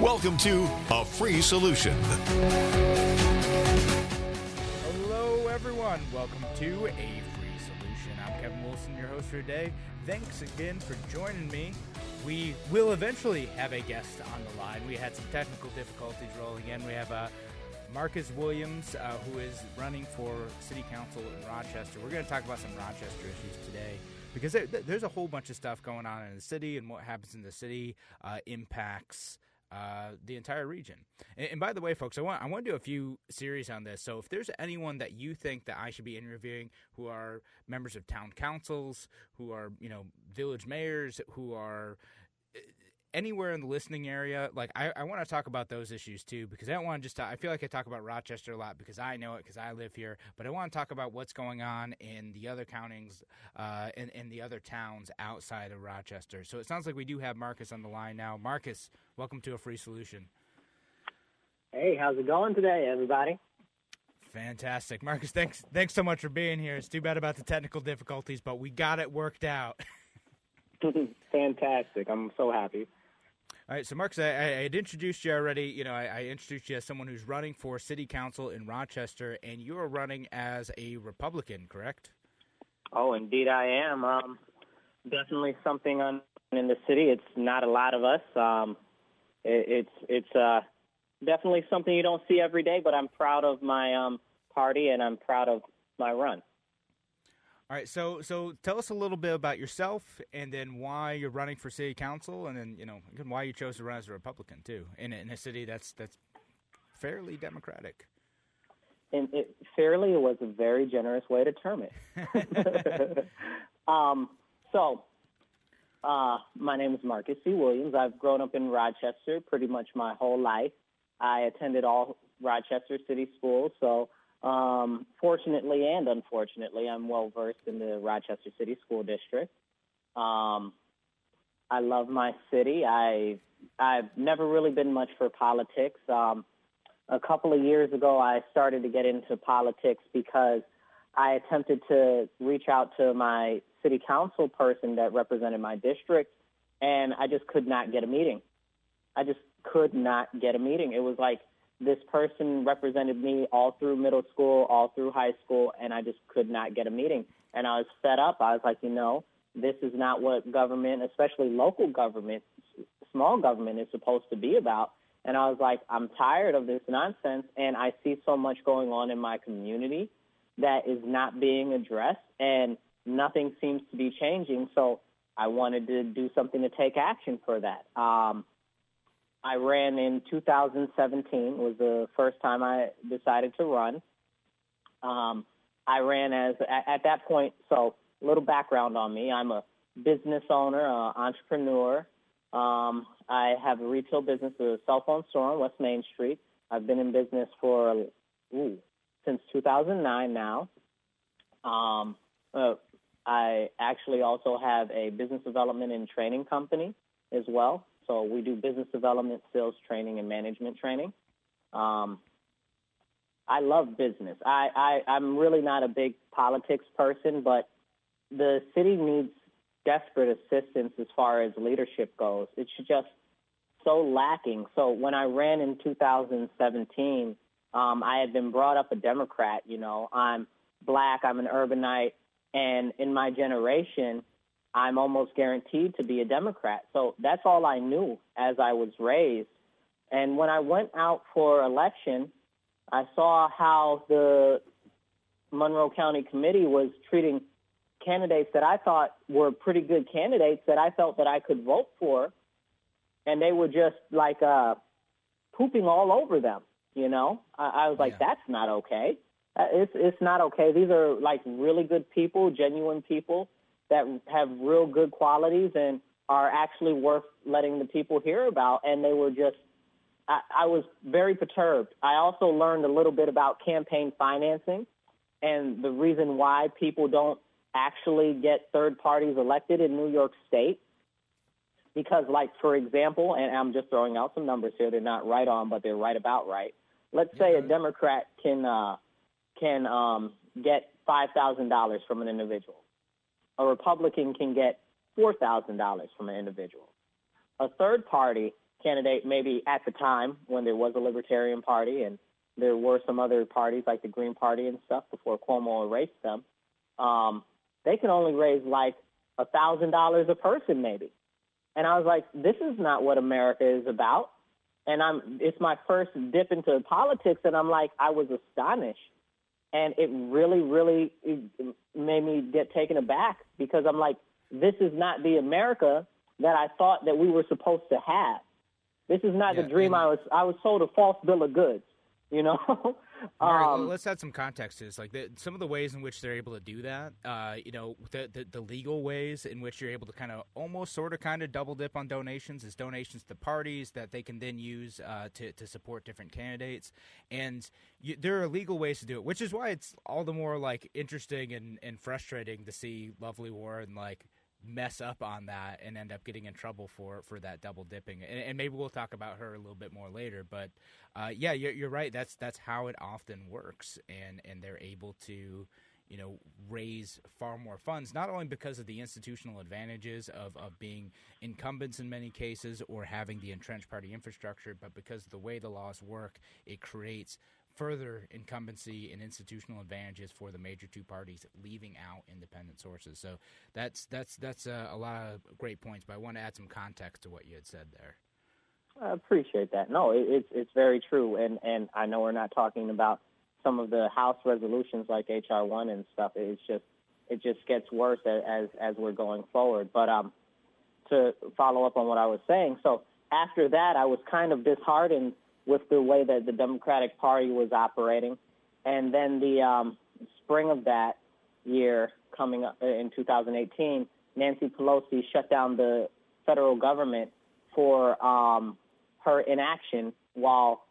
Welcome to A Free Solution. Hello, everyone. Welcome to A Free Solution. I'm Kevin Wilson, your host for today. Thanks again for joining me. We will eventually have a guest on the line. We had some technical difficulties rolling in. We have uh, Marcus Williams, uh, who is running for City Council in Rochester. We're going to talk about some Rochester issues today because there, there's a whole bunch of stuff going on in the city, and what happens in the city uh, impacts uh, the entire region. And, and, by the way, folks, I want I want to do a few series on this. So if there's anyone that you think that I should be interviewing, who are members of town councils, who are you know village mayors, who are anywhere in the listening area, like I, I want to talk about those issues too because I don't want to just. Talk, I feel like I talk about Rochester a lot because I know it because I live here, but I want to talk about what's going on in the other countings, uh, in in the other towns outside of Rochester. So it sounds like we do have Marcus on the line now. Marcus, welcome to a free solution. Hey, how's it going today, everybody? Fantastic, Marcus. Thanks, thanks so much for being here. It's too bad about the technical difficulties, but we got it worked out. Fantastic. I'm so happy. All right, so Marcus, I, I had introduced you already. You know, I, I, introduced you as someone who's running for city council in Rochester, and you are running as a Republican, correct? Oh, indeed, I am. Um, definitely something on in the city. It's not a lot of us. Um, it, it's it's uh, definitely something you don't see every day. But I'm proud of my um, party, and I'm proud of my run. All right, so so tell us a little bit about yourself, and then why you're running for city council, and then you know why you chose to run as a Republican too in a, in a city that's that's fairly democratic. And it, fairly was a very generous way to term it. um, so, uh, my name is Marcus C. Williams. I've grown up in Rochester pretty much my whole life. I attended all Rochester city schools, so um, fortunately and unfortunately, I'm well versed in the Rochester City School District. Um, I love my city. I I've never really been much for politics. Um, a couple of years ago, I started to get into politics because I attempted to reach out to my city council person that represented my district, and I just could not get a meeting. I just could not get a meeting. It was like this person represented me all through middle school, all through high school, and I just could not get a meeting. And I was fed up. I was like, you know, this is not what government, especially local government, small government, is supposed to be about. And I was like, I'm tired of this nonsense, and I see so much going on in my community that is not being addressed, and nothing seems to be changing. So I wanted to do something to take action for that. Um, I ran in 2017 was the first time I decided to run. Um, I ran as at, at, that point. So a little background on me: I'm a business owner, uh, entrepreneur. Um, I have a retail business, a cell phone store on West Main Street. I've been in business for ooh, since 2009 now. Um, uh, I actually also have a business development and training company as well. So we do business development, sales training, and management training. Um, I love business. I, I, I'm really not a big politics person, but the city needs desperate assistance as far as leadership goes. It's just so lacking. So when I ran in 2017, um, I had been brought up a Democrat. You know, I'm black, I'm an urbanite, and in my generation, I'm almost guaranteed to be a Democrat. So that's all I knew as I was raised. And when I went out for election, I saw how the Monroe County Committee was treating candidates that I thought were pretty good candidates that I felt that I could vote for. And they were just like uh, pooping all over them. You know, I, I was like, yeah. that's not okay. Uh, it's it's not okay. These are like really good people, genuine people that have real good qualities and are actually worth letting the people hear about. And they were just, I, I was very perturbed. I also learned a little bit about campaign financing and the reason why people don't actually get third parties elected in New York State. Because, like, for example, and I'm just throwing out some numbers here, they're not right on, but they're right about right. Let's say a Democrat can uh, can um, get five thousand dollars from an individual. A Republican can get four thousand dollars from an individual. A third party candidate, maybe at the time when there was a Libertarian Party and there were some other parties like the Green Party and stuff before Cuomo erased them, um, they can only raise like a thousand dollars a person, maybe. And I was like, this is not what America is about. And I'm, it's my first dip into politics, and I'm like, I was astonished, and it really, really made me get taken aback because I'm like, this is not the America that I thought that we were supposed to have. This is not yeah, the dream I was. I was sold a false bill of goods. You know. um, well, let's add some context to this. Like the, some of the ways in which they're able to do that. Uh, you know, the, the, the legal ways in which you're able to kind of almost sort of kind of double dip on donations is donations to parties that they can then use uh, to to support different candidates. And you, there are legal ways to do it, which is why it's all the more like interesting and, and frustrating to see Lovely Warren like mess up on that and end up getting in trouble for for that double dipping. And, and maybe we'll talk about her a little bit more later but uh, yeah you're, you're right. That's that's how it often works. And and they're able to you know raise far more funds not only because of the institutional advantages of, of being incumbents in many cases or having the entrenched party infrastructure but because of the way the laws work it creates further incumbency and institutional advantages for the major two parties, leaving out independent sources. So that's that's that's a, a lot of great points. But I want to add some context to what you had said there. I appreciate that. No, it, it's it's very true, and and I know we're not talking about some of the House resolutions like HR one and stuff. It's just it just gets worse as as we're going forward. But um, to follow up on what I was saying, so after that, I was kind of disheartened with the way that the Democratic Party was operating. And then the um, spring of that year, coming up in 2018, Nancy Pelosi shut down the federal government for um, her inaction while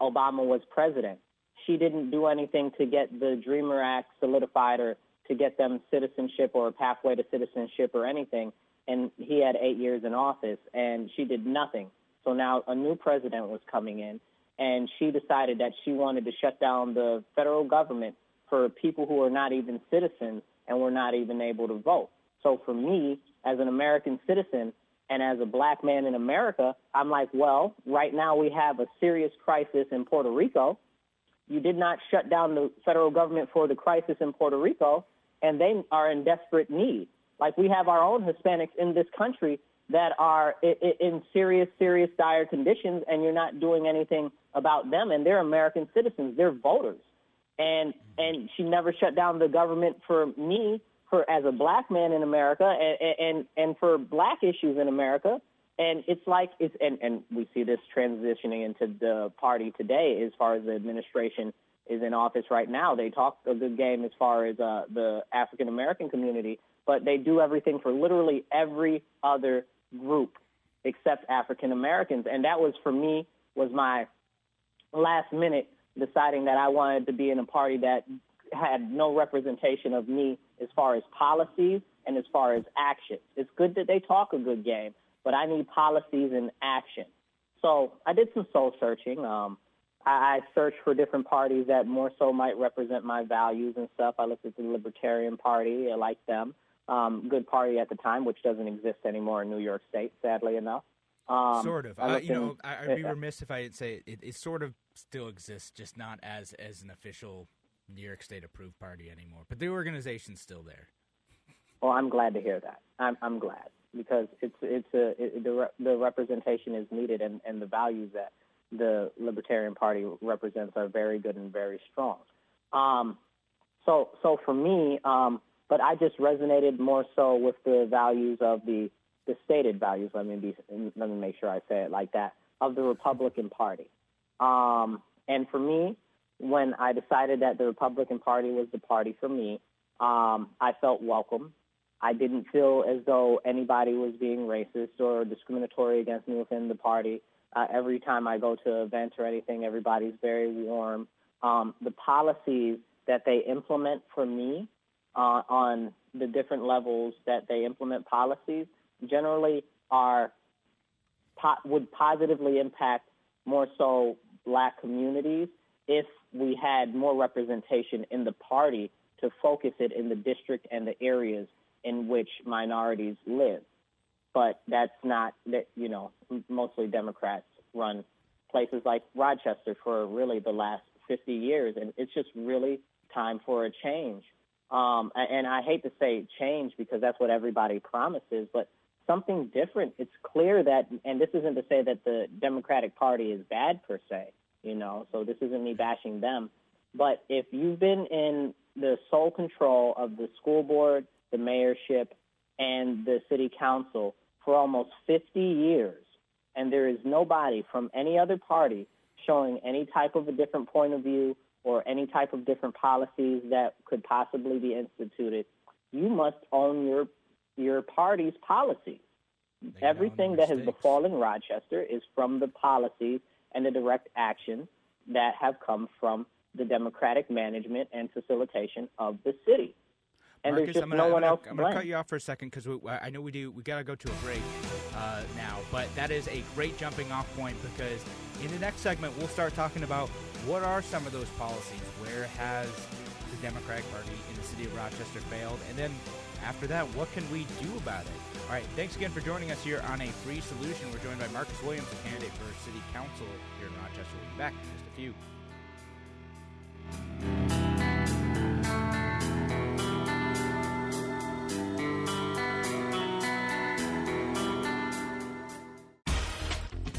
Obama was president. She didn't do anything to get the Dreamer Act solidified or to get them citizenship or a pathway to citizenship or anything. And he had eight years in office, and she did nothing. So now a new president was coming in, and she decided that she wanted to shut down the federal government for people who are not even citizens and were not even able to vote. So for me, as an American citizen and as a black man in America, I'm like, well, right now we have a serious crisis in Puerto Rico. You did not shut down the federal government for the crisis in Puerto Rico, and they are in desperate need. Like we have our own Hispanics in this country that are in serious, serious, dire conditions, and you're not doing anything about them. And they're American citizens; they're voters. And and she never shut down the government for me, for as a black man in America, and and, and for black issues in America. And it's like it's and, and we see this transitioning into the party today as far as the administration is in office right now. They talk a good game as far as uh, the African American community, but they do everything for literally every other group except African Americans. And that was for me was my last minute deciding that I wanted to be in a party that had no representation of me as far as policies and as far as actions. It's good that they talk a good game, but I need policies and action. So I did some soul searching. Um, I, I searched for different parties that more so might represent my values and stuff. I looked at the Libertarian Party. I like them um, good party at the time, which doesn't exist anymore in New York State, sadly enough. Um, sort of. Uh, you know, I, would be remiss if I didn't say it, it, sort of still exists, just not as as an official New York State approved party anymore. But the organization's still there. Well, I'm glad to hear that. I'm I'm glad because it's it's a it, the the representation is needed, and and the values that the Libertarian Party represents are very good and very strong. Um, so so for me, um, but I just resonated more so with the values of the the stated values. Let me be let me make sure I say it like that of the Republican Party. Um, and for me, when I decided that the Republican Party was the party for me, um, I felt welcome. I didn't feel as though anybody was being racist or discriminatory against me within the party. Uh, every time I go to events or anything, everybody's very warm. Um, the policies that they implement for me uh, on the different levels that they implement policies generally are po- would positively impact more so black communities if we had more representation in the party to focus it in the district and the areas in which minorities live. But that's not that you know mostly Democrats run places like Rochester for really the last 50 years, and it's just really time for a change. Um, and I hate to say change because that's what everybody promises, but something different. It's clear that, and this isn't to say that the Democratic Party is bad per se, you know, so this isn't me bashing them. But if you've been in the sole control of the school board, the mayorship, and the city council for almost 50 years, and there is nobody from any other party showing any type of a different point of view or any type of different policies that could possibly be instituted, you must own your your party's policies. They Everything that has befallen Rochester is from the policies and the direct actions that have come from the democratic management and facilitation of the city. And Marcus, there's just I'm gonna, no one I'm else. Gonna, I'm going to cut you off for a second because I know we do. We got to go to a break uh, now, but that is a great jumping off point because in the next segment we'll start talking about what are some of those policies, where has the Democratic Party in the city of Rochester failed, and then after that, what can we do about it? All right, thanks again for joining us here on a free solution. We're joined by Marcus Williams, a candidate for city council here in Rochester. We'll be back in just a few.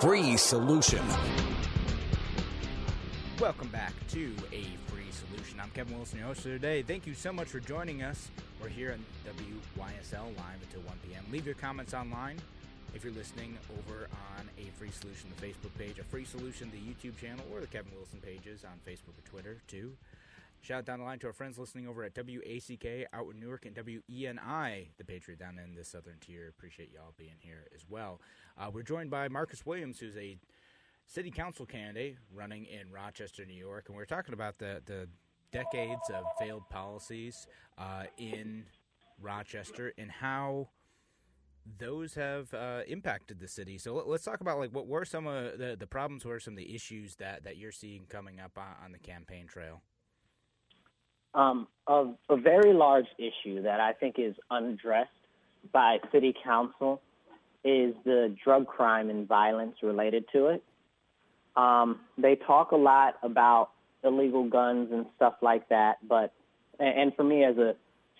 Free solution. Welcome back to A Free Solution. I'm Kevin Wilson, your host for today. Thank you so much for joining us. We're here on WYSL live until 1 p.m. Leave your comments online if you're listening over on A Free Solution, the Facebook page, A Free Solution, the YouTube channel, or the Kevin Wilson pages on Facebook or Twitter, too. Shout out down the line to our friends listening over at WACK out in Newark and WENI, the Patriot down in the southern tier. Appreciate y'all being here as well. Uh, we're joined by Marcus Williams, who's a city council candidate running in Rochester, New York, and we're talking about the the decades of failed policies uh, in Rochester and how those have uh, impacted the city. So let, us talk about like what were some of the, the problems, what are some of the issues that, that you're seeing coming up on, on the campaign trail? Um, a, a very large issue that I think is unaddressed by city council is the drug crime and violence related to it. Um, they talk a lot about illegal guns and stuff like that, but and for me as a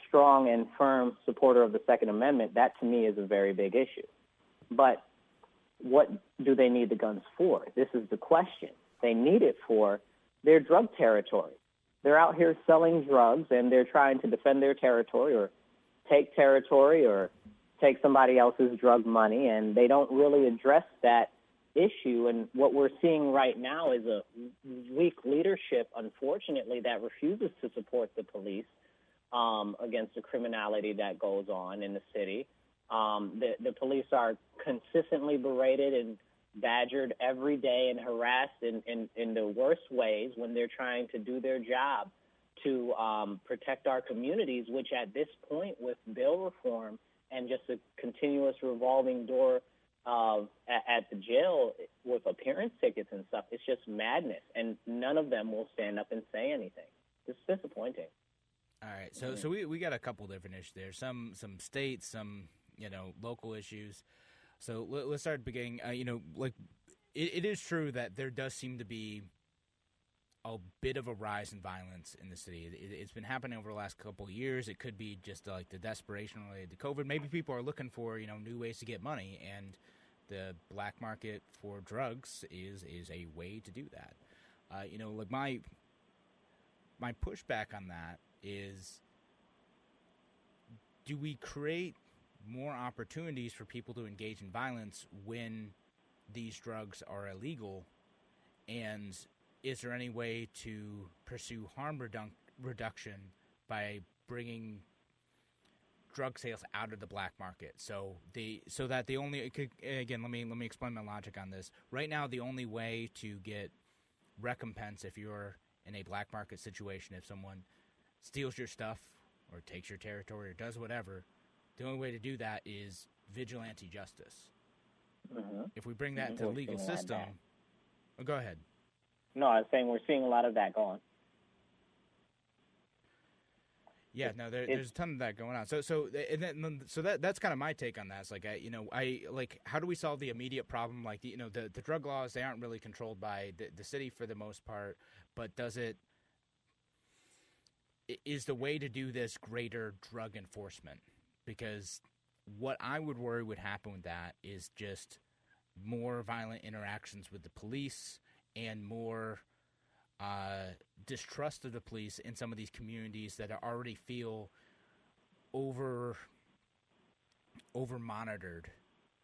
strong and firm supporter of the Second Amendment, that to me is a very big issue. But what do they need the guns for? This is the question. They need it for their drug territory. They're out here selling drugs and they're trying to defend their territory or take territory or take somebody else's drug money, and they don't really address that issue. And what we're seeing right now is a weak leadership, unfortunately, that refuses to support the police um, against the criminality that goes on in the city. Um, the, the police are consistently berated and badgered every day and harassed in, in, in the worst ways when they're trying to do their job to um, protect our communities, which at this point with bail reform – and just a continuous revolving door at, at the jail with appearance tickets and stuff. It's just madness, and none of them will stand up and say anything. It's disappointing. All right, so so we, we got a couple different issues there. Some some states, some you know local issues. So let, us start beginning. Uh, you know, like it, it is true that there does seem to be a bit of a rise in violence in the city. It, has been happening over the last couple years. It could be just like the desperation related to COVID. Maybe people are looking for you know new ways to get money, and the black market for drugs is is a way to do that. Uh, you know, like my my pushback on that is do we create more opportunities for people to engage in violence when these drugs are illegal? And is there any way to pursue harm redu- reduction by bringing drug sales out of the black market? So the so that the only again let me let me explain my logic on this. Right now, the only way to get recompense if you're in a black market situation, if someone steals your stuff or takes your territory or does whatever, the only way to do that is vigilante justice. Mm-hmm. If we bring that mm-hmm. into the legal system, oh, go ahead. No, I was saying we're seeing a lot of that going. Yeah, no, there, there's a ton of that going on. So, so, and then, so that that's kind of my take on that. It's like, I, you know, I like, how do we solve the immediate problem? Like, you know, the the drug laws they aren't really controlled by the, the city for the most part, but does it is the way to do this greater drug enforcement? Because what I would worry would happen with that is just more violent interactions with the police and more uh, distrust of the police in some of these communities that already feel over over monitored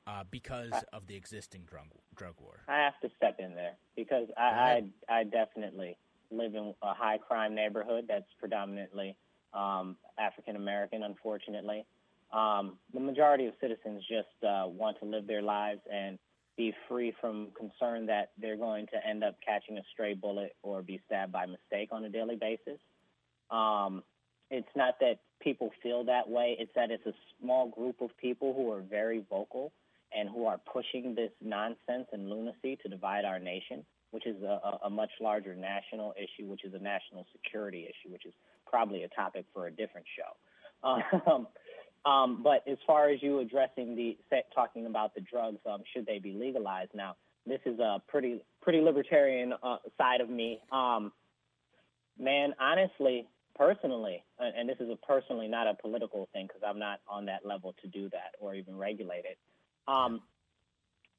uh, because of the existing drug drug war. I have to step in there because I I, I definitely live in a high crime neighborhood that's predominantly um, African American, unfortunately. Um, the majority of citizens just uh, want to live their lives and be free from concern that they're going to end up catching a stray bullet or be stabbed by mistake on a daily basis. Um, it's not that people feel that way, it's that it's a small group of people who are very vocal and who are pushing this nonsense and lunacy to divide our nation which is a, a much larger national issue, which is a national security issue, which is probably a topic for a different show. Um, um, but as far as you addressing the talking about the drugs, um, should they be legalized? Now, this is a pretty pretty libertarian uh, side of me. Um, man, honestly, personally, and this is a personally not a political thing because I'm not on that level to do that or even regulate it. Um,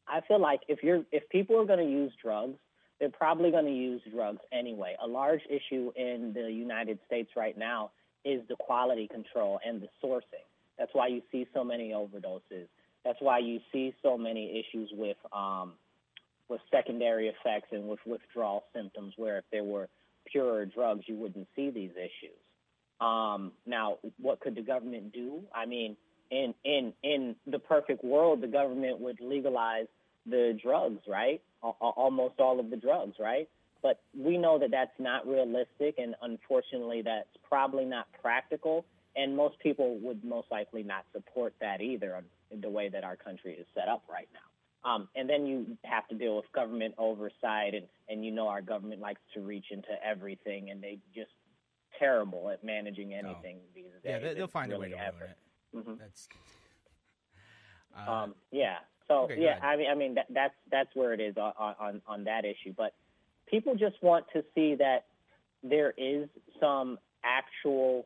I feel like if you're if people are going to use drugs, they're probably going to use drugs anyway. A large issue in the United States right now is the quality control and the sourcing. That's why you see so many overdoses. That's why you see so many issues with um, with secondary effects and with withdrawal symptoms. Where if there were purer drugs, you wouldn't see these issues. Um, now, what could the government do? I mean, in in in the perfect world, the government would legalize the drugs, right? almost all of the drugs, right? But we know that that's not realistic, and unfortunately, that's probably not practical. And most people would most likely not support that either, in the way that our country is set up right now. Um, and then you have to deal with government oversight, and, and you know our government likes to reach into everything, and they just terrible at managing oh. anything oh. these days. Yeah, they, will find really a way to ruin it. Mm-hmm. That's uh, um, yeah. So okay, yeah, I mean, I mean that, that's that's where it is on, on on that issue. But people just want to see that there is some actual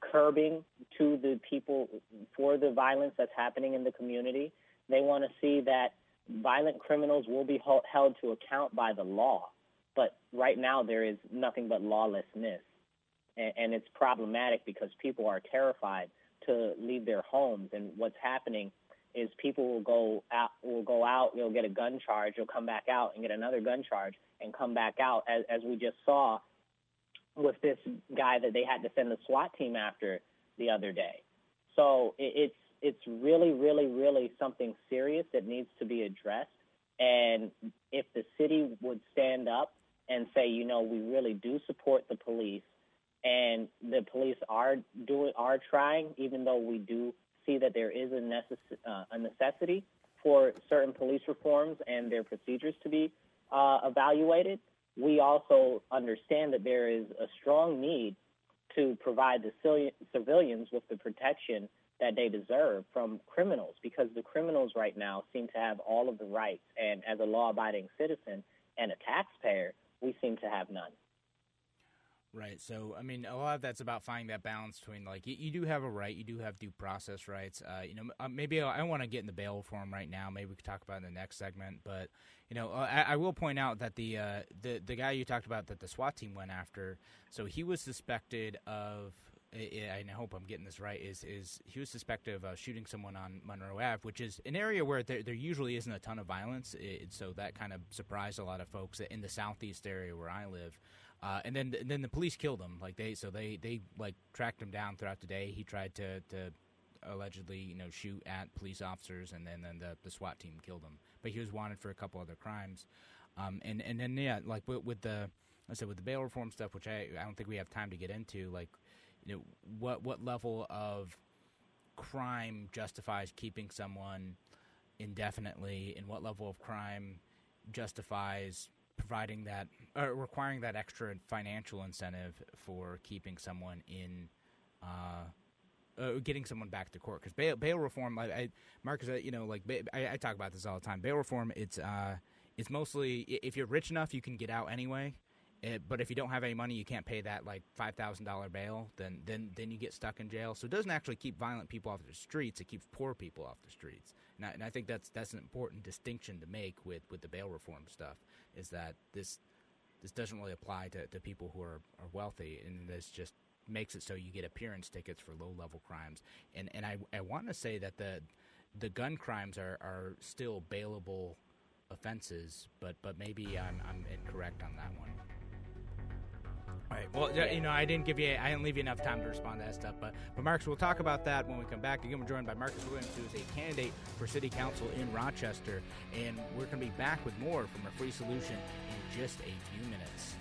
curbing to the people for the violence that's happening in the community. They want to see that violent criminals will be held to account by the law. But right now, there is nothing but lawlessness. And, and it's problematic because people are terrified to leave their homes. And what's happening is people will go out, will go out, they'll get a gun charge, they'll come back out and get another gun charge and come back out, as, as we just saw with this guy that they had to send the SWAT team after the other day. So it's it's really, really, really something serious that needs to be addressed. And if the city would stand up and say, you know, we really do support the police, and the police are doing are trying, even though we do see that there is a, necess- uh, a necessity. for certain police reforms and their procedures to be uh, evaluated. We also understand that there is a strong need to provide the civilians with the protection that they deserve from criminals because the criminals right now seem to have all of the rights. And as a law abiding citizen and a taxpayer, we seem to have none. Right. So, I mean, a lot of that's about finding that balance between like you, you do have a right, you do have due process rights. Uh, you know, uh, maybe I, I want to get in the bail reform right now. Maybe we could talk about in the next segment. But you know, uh, I, I, will point out that the uh, the the guy you talked about that the SWAT team went after, so he was suspected of. And I hope I'm getting this right. Is is he was suspected of uh, shooting someone on Monroe Ave, which is an area where there, there usually isn't a ton of violence. It, so that kind of surprised a lot of folks in the southeast area where I live. Uh, and then and then the police killed him. Like they so they they like tracked him down throughout the day. He tried to to allegedly you know shoot at police officers, and then then the, the SWAT team killed him. But he was wanted for a couple other crimes. Um, and and then yeah, like with, with the I said with the bail reform stuff, which I I don't think we have time to get into. Like you know what what level of crime justifies keeping someone indefinitely, and what level of crime justifies providing that or requiring that extra financial incentive for keeping someone in uh, uh, getting someone back to court because bail, bail reform I, I Marcus you know like I, I, talk about this all the time bail reform it's uh it's mostly if you're rich enough you can get out anyway it, eh, but if you don't have any money, you can't pay that like five thousand dollar bail. Then then then you get stuck in jail. So it doesn't actually keep violent people off the streets. It keeps poor people off the streets. And I, and I think that's that's an important distinction to make with, with the bail reform stuff. Is that this this doesn't really apply to, to people who are, are wealthy, and this just makes it so you get appearance tickets for low level crimes. And and I I want to say that the the gun crimes are, are still bailable offenses, but but maybe I'm I'm incorrect on that one. All right. Well, you know, I didn't give you, I didn't leave you enough time to respond to that stuff, but, but Marcus, we'll talk about that when we come back. Again, we're joined by Marcus Williams, who is a candidate for City Council in Rochester, and we're going to be back with more from a free solution in just a few minutes.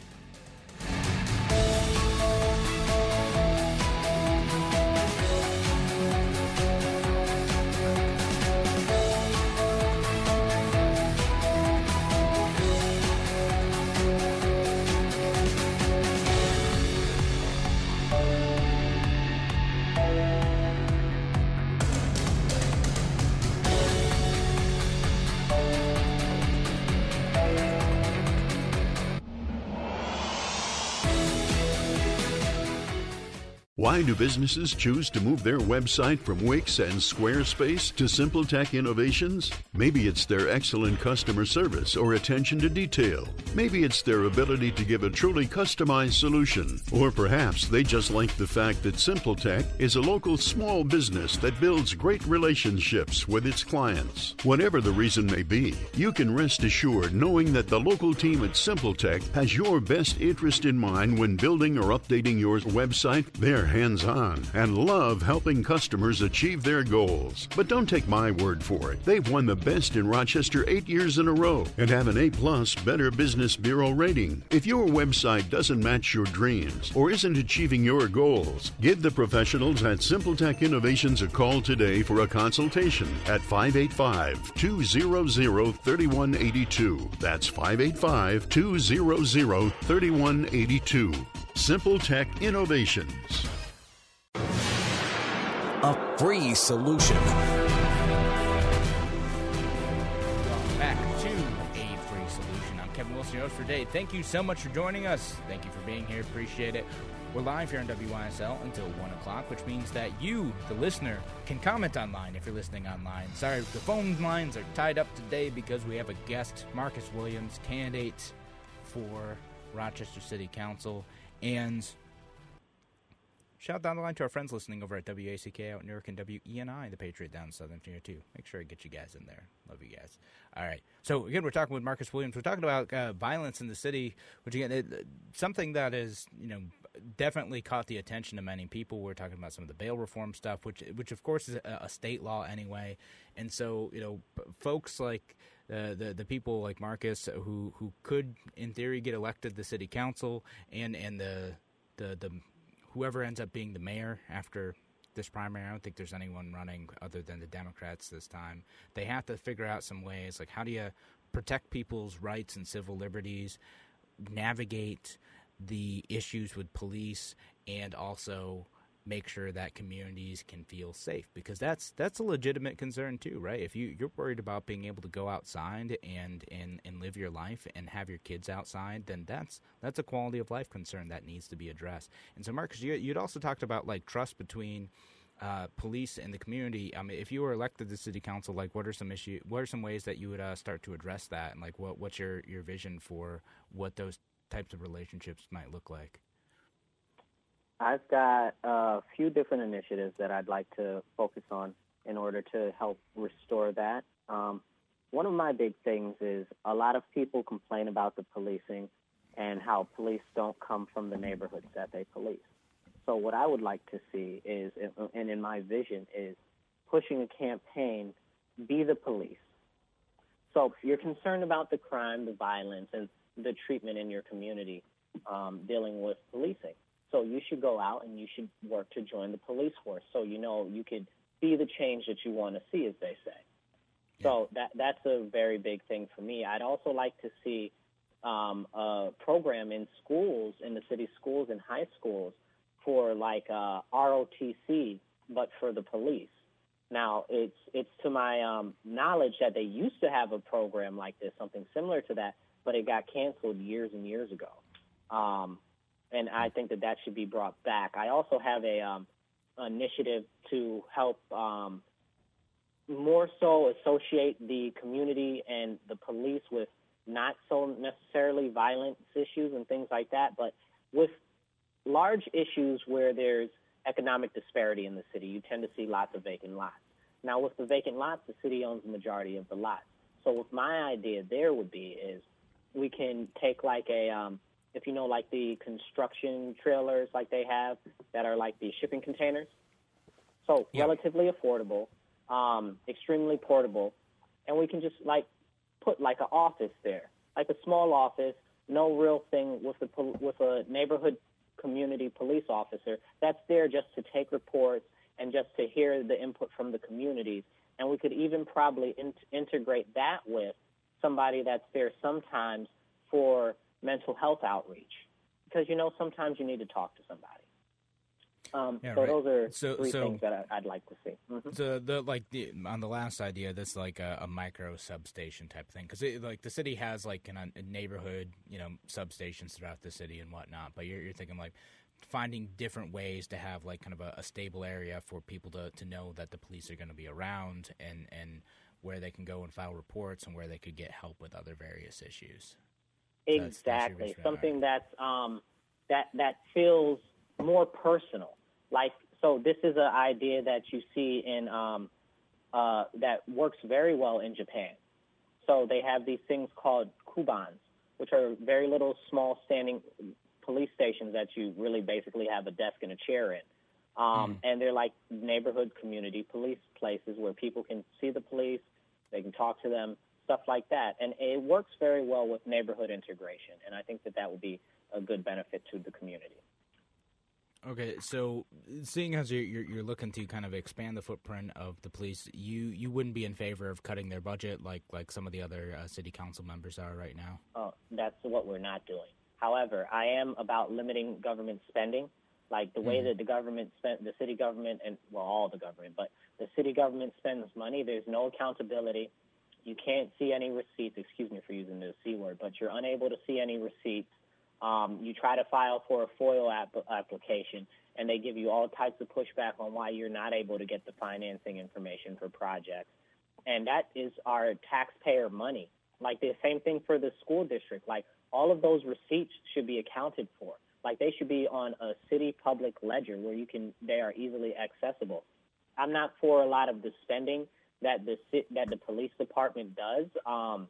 Why do businesses choose to move their website from Wix and Squarespace to SimpleTech Innovations? Maybe it's their excellent customer service or attention to detail. Maybe it's their ability to give a truly customized solution. Or perhaps they just like the fact that SimpleTech is a local small business that builds great relationships with its clients. Whatever the reason may be, you can rest assured knowing that the local team at SimpleTech has your best interest in mind when building or updating your website. They're hands on and love helping customers achieve their goals. But don't take my word for it. They've won the best in Rochester eight years in a row and have an A plus Better Business Bureau rating. If your website doesn't match your dreams or isn't achieving your goals, give the professionals at SimpleTech Innovations a call today for a consultation at 585 200 3182. That's 585 200 3182. Simple Tech Innovations a free solution. Kevin Wilson, your host for today. Thank you so much for joining us. Thank you for being here. Appreciate it. We're live here on WYSL until 1 o'clock, which means that you, the listener, can comment online if you're listening online. Sorry, the phone lines are tied up today because we have a guest, Marcus Williams, candidate for Rochester City Council. And Shout down the line to our friends listening over at WACK out in Newark and WENI, the Patriot down in Southern Virginia, too. Make sure I get you guys in there. Love you guys. All right. So, again, we're talking with Marcus Williams. We're talking about uh, violence in the city, which, again, it, something that is, you know, definitely caught the attention of many people. We're talking about some of the bail reform stuff, which, which of course, is a, a state law anyway. And so, you know, folks like uh, the the people like Marcus who who could, in theory, get elected the city council, and and the the the whoever ends up being the mayor after this primary. I don't think there's anyone running other than the Democrats this time. They have to figure out some ways, like how do you protect people's rights and civil liberties, navigate the issues with police, and also make sure that communities can feel safe because that's that's a legitimate concern too right if you you're worried about being able to go outside and and and live your life and have your kids outside then that's that's a quality of life concern that needs to be addressed and so marcus you, you'd also talked about like trust between uh, police and the community. I mean, if you were elected to city council, like what are some issue? What are some ways that you would uh, start to address that? And like, what what's your your vision for what those types of relationships might look like? I've got a few different initiatives that I'd like to focus on in order to help restore that. Um, one of my big things is a lot of people complain about the policing and how police don't come from the neighborhoods that they police. So what I would like to see is, and in my vision, is pushing a campaign, be the police. So you're concerned about the crime, the violence, and the treatment in your community um, dealing with policing, so you should go out and you should work to join the police force. So you know you could be the change that you want to see, as they say. Yeah. So that that's a very big thing for me. I'd also like to see um, a program in schools, in the city schools and high schools, for like uh, ROTC, but for the police. Now, it's it's to my um, knowledge that they used to have a program like this, something similar to that, but it got canceled years and years ago. Um, and I think that that should be brought back. I also have a um, initiative to help um, more so associate the community and the police with not so necessarily violence issues and things like that, but with large issues where there's economic disparity in the city. You tend to see lots of vacant lots. Now, with the vacant lots, the city owns the majority of the lots. So, what my idea there would be is we can take like a um, if you know, like the construction trailers like they have that are like the shipping containers. So yep. relatively affordable, um, extremely portable, and we can just like put like an office there, like a small office, no real thing with a with a neighborhood community police officer that's there just to take reports and just to hear the input from the communities. And we could even probably in- integrate that with somebody that's there sometimes for mental health outreach because you know sometimes you need to talk to somebody. Um, yeah, so right. those are so, three so, things that I, would like to see. Mm-hmm. So the like the, on the last idea, this like a, a micro substation type thing because like the city has like in a neighborhood, you know, substations throughout the city and whatnot. But you're, you're thinking like finding different ways to have like kind of a, a stable area for people to, to know that the police are going to be around and and where they can go and file reports and where they could get help with other various issues. Exactly. That's Something that's um, that that feels more personal. Like so, this is an idea that you see in um, uh, that works very well in Japan. So they have these things called kobans, which are very little small standing police stations that you really basically have a desk and a chair in. Um, mm. And they're like neighborhood community police places where people can see the police, they can talk to them, stuff like that. And it works very well with neighborhood integration. And I think that that would be a good benefit to the community. Okay, so seeing as you're, you're, you're looking to kind of expand the footprint of the police, you you wouldn't be in favor of cutting their budget like like some of the other uh, city council members are right now. Oh, that's what we're not doing. However, I am about limiting government spending, like the way mm-hmm. that the government spent, the city government, and well, all the government, but the city government spends money. There's no accountability. You can't see any receipts. Excuse me for using the C word, but you're unable to see any receipts. Um, you try to file for a FOIL app- application, and they give you all types of pushback on why you're not able to get the financing information for projects. And that is our taxpayer money. Like the same thing for the school district. Like all of those receipts should be accounted for. Like they should be on a city public ledger where you can they are easily accessible. I'm not for a lot of the spending that the that the police department does. Um,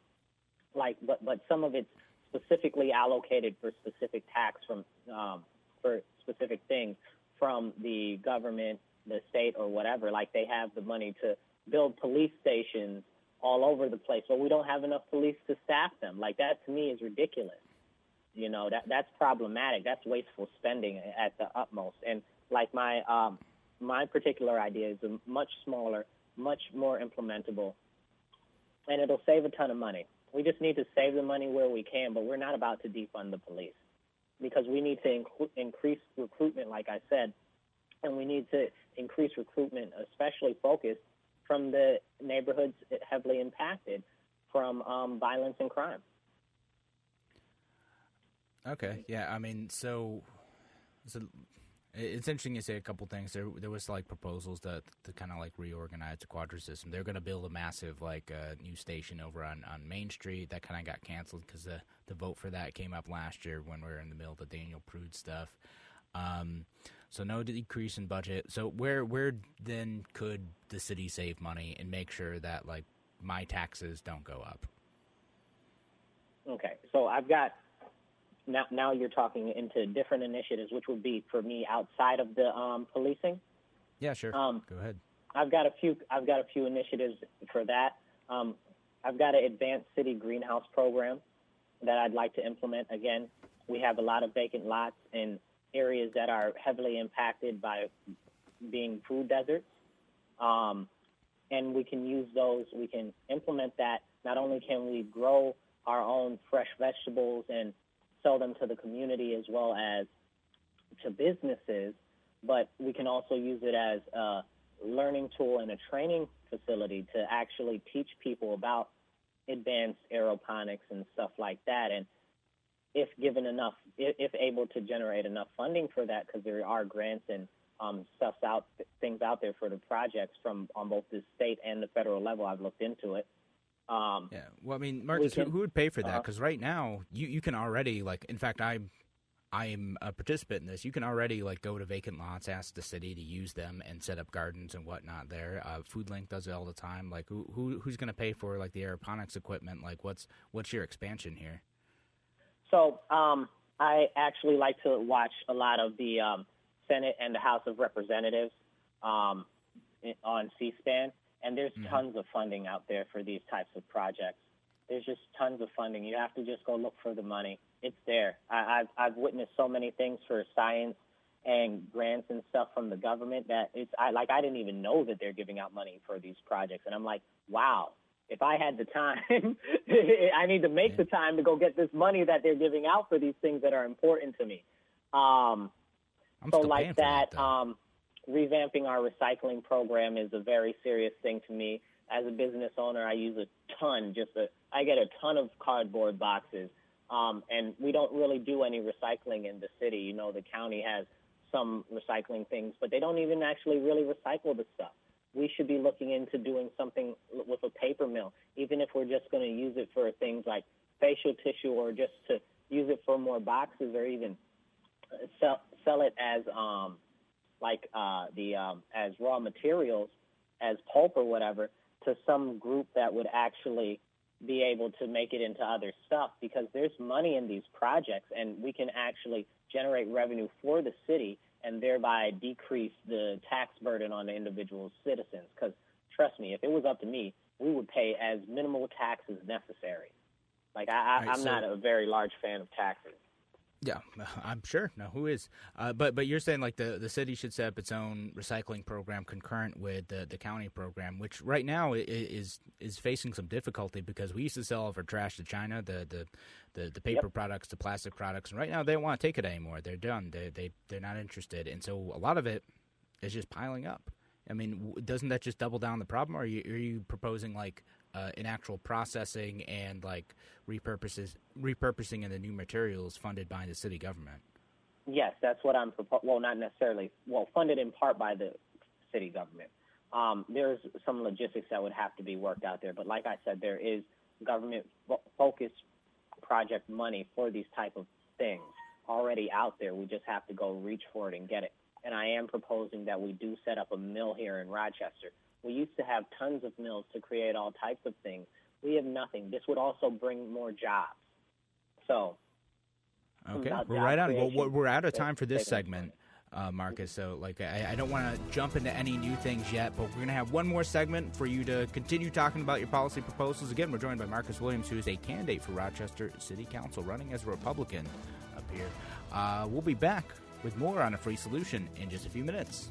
like, but but some of it's specifically allocated for specific tax from um, for specific things from the government, the state, or whatever. Like they have the money to build police stations all over the place, but we don't have enough police to staff them. Like that to me is ridiculous. You know that that's problematic. That's wasteful spending at the utmost. And like my um, my particular idea is a much smaller, much more implementable, and it'll save a ton of money. We just need to save the money where we can, but we're not about to defund the police because we need to inc- increase recruitment, like I said, and we need to increase recruitment, especially focused from the neighborhoods heavily impacted from um, violence and crime. Okay, yeah, I mean, so, so it's interesting you say a couple things. There, there was like proposals to to kind of like reorganize the quadra system. They're going to build a massive like uh, new station over on, on Main Street. That kind of got canceled because the the vote for that came up last year when we were in the middle of the Daniel Prude stuff. Um, so no decrease in budget. So where where then could the city save money and make sure that like my taxes don't go up? Okay, so I've got now. Now you're talking into different initiatives, which would be for me outside of the um, policing. Yeah, sure. Um, go ahead. I've got a few. I've got a few initiatives for that. Um, I've got an advanced city greenhouse program that I'd like to implement. Again, we have a lot of vacant lots in areas that are heavily impacted by being food deserts. Um, and we can use those, we can implement that. Not only can we grow our own fresh vegetables and sell them to the community as well as to businesses, but we can also use it as a learning tool and a training facility to actually teach people about advanced aeroponics and stuff like that. And if given enough, if, able to generate enough funding for that, because there are grants and um, stuff out, things out there for the projects from on both the state and the federal level. I've looked into it. Um, yeah. Well, I mean, Marcus, can, who, who, would pay for that? Because uh, right now, you, you can already like. In fact, I'm I'm a participant in this. You can already like go to vacant lots, ask the city to use them, and set up gardens and whatnot there. Uh, FoodLink does it all the time. Like, who, who who's going to pay for like the aeroponics equipment? Like, what's what's your expansion here? So um, I actually like to watch a lot of the um, Senate and the House of Representatives um, on C-SPAN, and there's mm-hmm. tons of funding out there for these types of projects. There's just tons of funding. You have to just go look for the money. It's there. I, I've I've witnessed so many things for science and grants and stuff from the government that it's I like I didn't even know that they're giving out money for these projects, and I'm like, wow, if I had the time, I need to make the time to go get this money that they're giving out for these things that are important to me. Um, so like that, that um, revamping our recycling program is a very serious thing to me. As a business owner, I use a ton. Just a, I get a ton of cardboard boxes, um, and we don't really do any recycling in the city. You know, the county has some recycling things, but they don't even actually really recycle the stuff we should be looking into doing something with a paper mill, even if we're just going to use it for things like facial tissue or just to use it for more boxes or even sell sell it as um like uh the um as raw materials as pulp or whatever to some group that would actually be able to make it into other stuff because there's money in these projects and we can actually generate revenue for the city and thereby decrease the tax burden on the individual citizens. Because trust me, if it was up to me, we would pay as minimal tax as necessary. Like I, I, am so, not a very large fan of taxes. Yeah, I'm sure. No, who is? Uh, but but you're saying like the, the city should set up its own recycling program concurrent with the, the county program, which right now is is facing some difficulty because we used to sell all our trash to China, the the the, the paper yep. products, the plastic products, and right now they don't want to take it anymore. They're done. They they they're not interested, and so a lot of it is just piling up. I mean, doesn't that just double down the problem? Or are you, are you proposing like uh, in actual processing and like repurposes repurposing of the new materials funded by the city government. Yes, that's what I'm proposing. Well, not necessarily. Well, funded in part by the city government. Um, there's some logistics that would have to be worked out there, but like I said, there is government focused project money for these type of things already out there. We just have to go reach for it and get it. And I am proposing that we do set up a mill here in Rochester we used to have tons of mills to create all types of things. We have nothing. This would also bring more jobs. So, okay, we're right on. Well, we're out of time for this segment. Uh, Marcus. So, like, I, I don't want to jump into any new things yet, but we're going to have one more segment for you to continue talking about your policy proposals. Again, we're joined by Marcus Williams, who is a candidate for Rochester City Council, running as a Republican up here. Uh, we'll be back with more on a free solution in just a few minutes.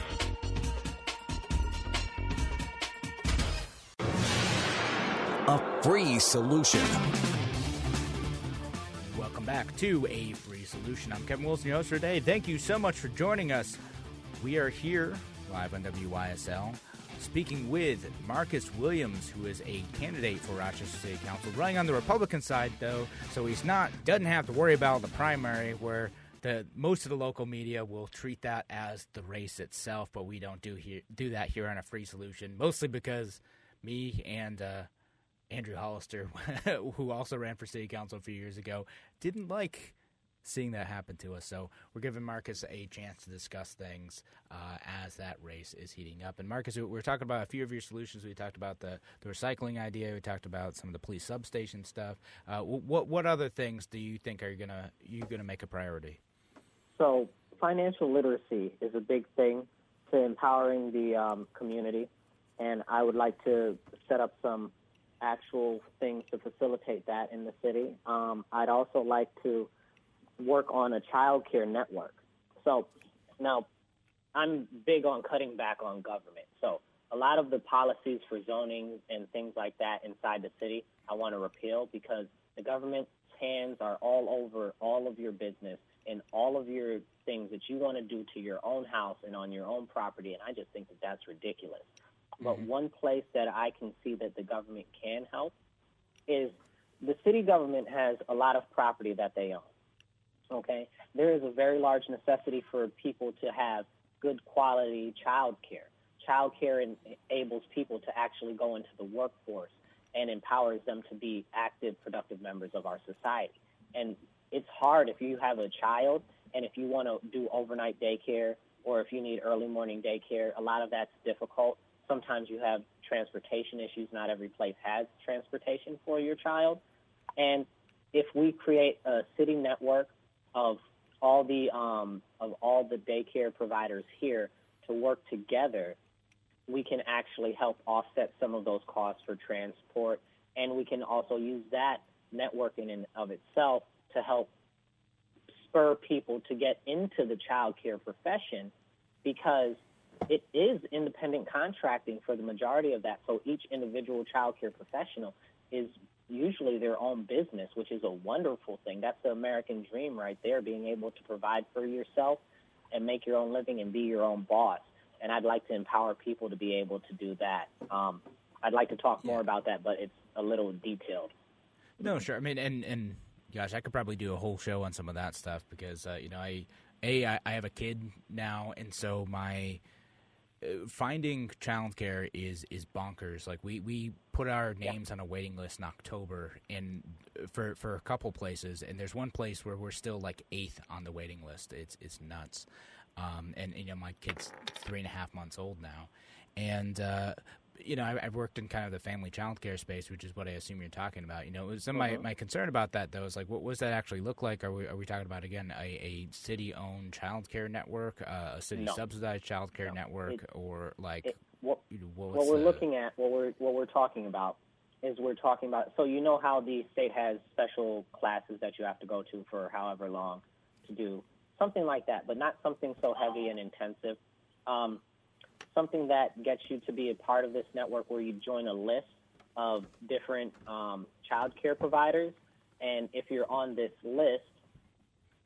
A free solution. Welcome back to A Free Solution. I'm Kevin Wilson, your host today. Thank you so much for joining us. We are here live on WYSL speaking with Marcus Williams, who is a candidate for Rochester City Council, running on the Republican side, though, so he's not doesn't have to worry about the primary where the most of the local media will treat that as the race itself, but we don't do here do that here on a free solution, mostly because me and uh, Andrew Hollister, who also ran for city council a few years ago, didn't like seeing that happen to us. So we're giving Marcus a chance to discuss things uh, as that race is heating up. And Marcus, we we're talking about a few of your solutions. We talked about the, the recycling idea. We talked about some of the police substation stuff. Uh, what what other things do you think are gonna you gonna make a priority? So financial literacy is a big thing to empowering the um, community, and I would like to set up some actual things to facilitate that in the city. Um, I'd also like to work on a child care network. So now I'm big on cutting back on government. So a lot of the policies for zoning and things like that inside the city, I want to repeal because the government's hands are all over all of your business and all of your things that you want to do to your own house and on your own property. And I just think that that's ridiculous. Mm-hmm. But one place that I can see that the government can help is the city government has a lot of property that they own. Okay, there is a very large necessity for people to have good quality child care. Child care enables people to actually go into the workforce and empowers them to be active, productive members of our society. And it's hard if you have a child and if you want to do overnight daycare or if you need early morning daycare, a lot of that's difficult. Sometimes you have transportation issues. Not every place has transportation for your child. And if we create a city network of all the um, of all the daycare providers here to work together, we can actually help offset some of those costs for transport, and we can also use that networking in of itself to help spur people to get into the child care profession because it is independent contracting for the majority of that. So each individual child care professional is usually their own business, which is a wonderful thing. That's the American dream right there, being able to provide for yourself and make your own living and be your own boss. And I'd like to empower people to be able to do that. Um, I'd like to talk more about that, but it's a little detailed. No, sure. I mean, and and gosh, I could probably do a whole show on some of that stuff because uh, you know, I a I, I have a kid now, and so my finding childcare is is bonkers. Like we we put our names yeah. on a waiting list in October, and for for a couple places, and there's one place where we're still like eighth on the waiting list. It's it's nuts. Um, and you know my kid's three and a half months old now, and uh, you know, I, have worked in kind of the family child care space, which is what I assume you're talking about. You know, some uh-huh. my, my concern about that though is like, what, what does that actually look like? Are we are we talking about again a, a city owned child care network, uh, a city no. subsidized child care no. network, it, or like it, what, what, what we're the, looking at, what we're what we're talking about is we're talking about. So you know how the state has special classes that you have to go to for however long to do something like that, but not something so heavy and intensive. Um, something that gets you to be a part of this network where you join a list of different um, child care providers. And if you're on this list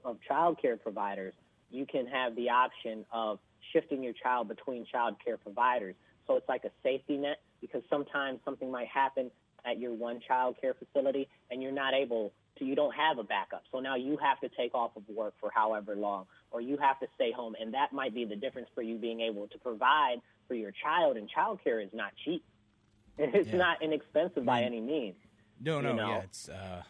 of child care providers, you can have the option of shifting your child between child care providers. So it's like a safety net because sometimes something might happen at your one child care facility and you're not able to, you don't have a backup. So now you have to take off of work for however long or you have to stay home. And that might be the difference for you being able to provide for your child. And child care is not cheap. It's Yeah. not inexpensive by any means. No, no, you know. yeah, it's uh,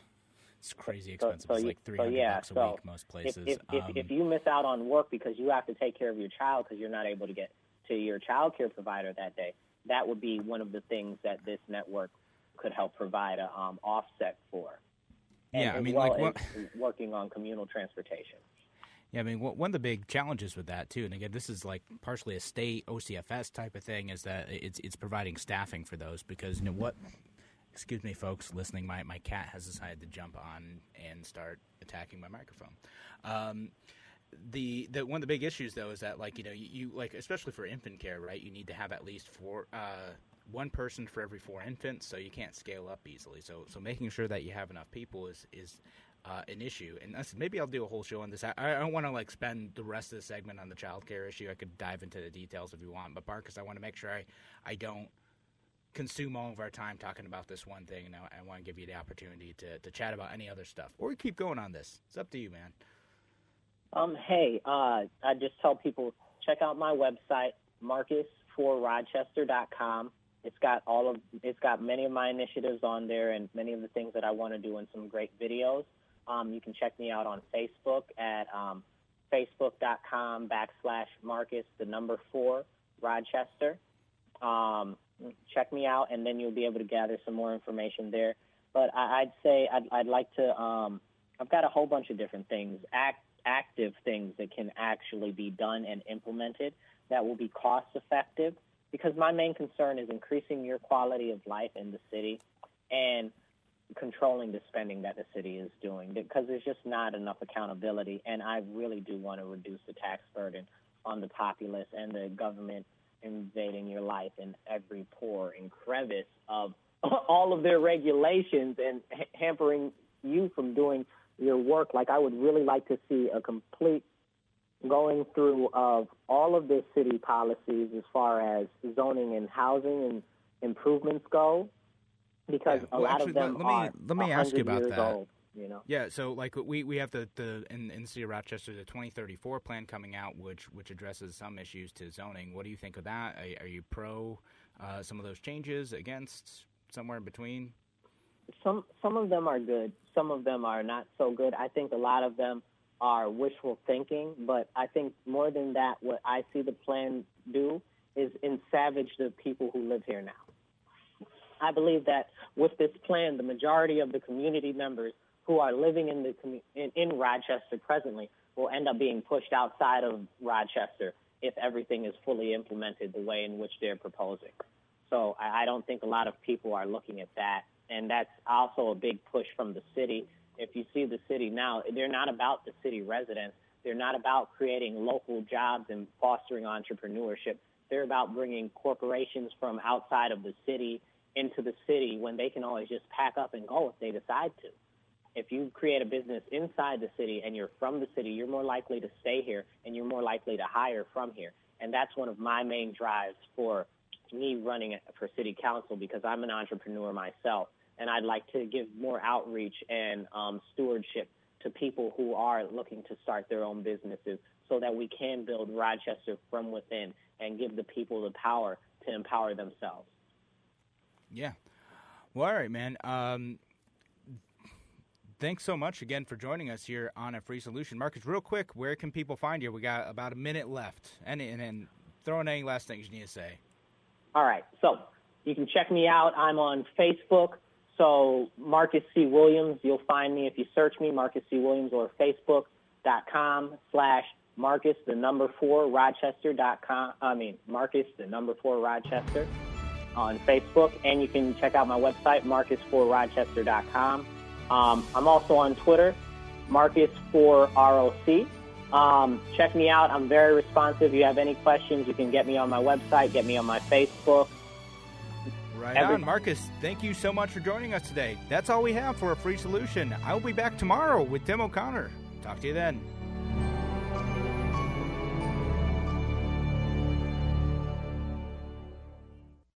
it's crazy expensive. so it's like three so yeah, bucks a so week most places. if, if, Um, if you miss out on work because you have to take care of your child because you're not able to get to your child care provider that day, that would be one of the things that this network could help provide a um, offset for. Yeah, I mean, well like, what- working on communal transportation. Yeah, I mean, one one of the big challenges with that too, and again, this is like partially a state OCFS type of thing, is that it's it's providing staffing for those because you know what. Excuse me, folks listening. My my cat has decided to jump on and start attacking my microphone. Um, the the one of the big issues though is that like you know you, you like especially for infant care, right? You need to have at least four. Uh, one person for every four infants, so you can't scale up easily. So, so making sure that you have enough people is is uh, an issue. And that's, maybe I'll do a whole show on this. I, I don't want to like spend the rest of the segment on the childcare issue. I could dive into the details if you want, but Marcus, I want to make sure I, I don't consume all of our time talking about this one thing, and I, I want to give you the opportunity to, to chat about any other stuff, or we keep going on this. It's up to you, man. Um, hey, uh, I just tell people check out my website, marcus4rochester.com. It's got all of it's got many of my initiatives on there and many of the things that I want to do and some great videos. Um, you can check me out on Facebook at um, facebook.com backslash Marcus the number four Rochester. Um, check me out and then you'll be able to gather some more information there. But I, I'd say I'd, I'd like to. Um, I've got a whole bunch of different things, act, active things that can actually be done and implemented that will be cost effective. Because my main concern is increasing your quality of life in the city and controlling the spending that the city is doing because there's just not enough accountability. And I really do want to reduce the tax burden on the populace and the government invading your life in every pore and crevice of all of their regulations and hampering you from doing your work. Like I would really like to see a complete going through of all of the city policies as far as zoning and housing and improvements go, because Yeah. a lot actually, of them let- let me- let me ask you about that. Old, you know. Yeah, so like we we have the, the in, in the city of Rochester the 2034 plan coming out, which which addresses some issues to zoning. What do you think of that? Are, are you pro uh, some of those changes? Against? Somewhere in between? some some of them are good, some of them are not so good. I think a lot of them are wishful thinking, but I think more than that, what I see the plan do is ensavage the people who live here now. I believe that with this plan, the majority of the community members who are living in the in, in Rochester presently will end up being pushed outside of Rochester if everything is fully implemented the way in which they're proposing. So I, I don't think a lot of people are looking at that. And that's also a big push from the city. If you see the city now, they're not about the city residents. They're not about creating local jobs and fostering entrepreneurship. They're about bringing corporations from outside of the city into the city when they can always just pack up and go if they decide to. If you create a business inside the city and you're from the city, you're more likely to stay here and you're more likely to hire from here. And that's one of my main drives for me running for city council because I'm an entrepreneur myself, and I'd like to give more outreach and um, stewardship to people who are looking to start their own businesses, so that we can build Rochester from within and give the people the power to empower themselves. Yeah. Well, all right, man. Um, thanks so much again for joining us here on a free solution, Marcus. Real quick, where can people find you? We got about a minute left, and and, and throw in any last things you need to say. All right, so you can check me out. I'm on Facebook. So Marcus C. Williams, you'll find me if you search me, Marcus C. Williams, or Facebook.com slash Marcus, the number four, Rochester.com. I mean, Marcus, the number four, Rochester on Facebook. And you can check out my website, Marcus4Rochester.com. Um, I'm also on Twitter, Marcus4ROC. Um, check me out. I'm very responsive. If you have any questions, you can get me on my website, get me on my Facebook. Right Every- on, Marcus. Thank you so much for joining us today. That's all we have for a free solution. I'll be back tomorrow with Tim O'Connor. Talk to you then.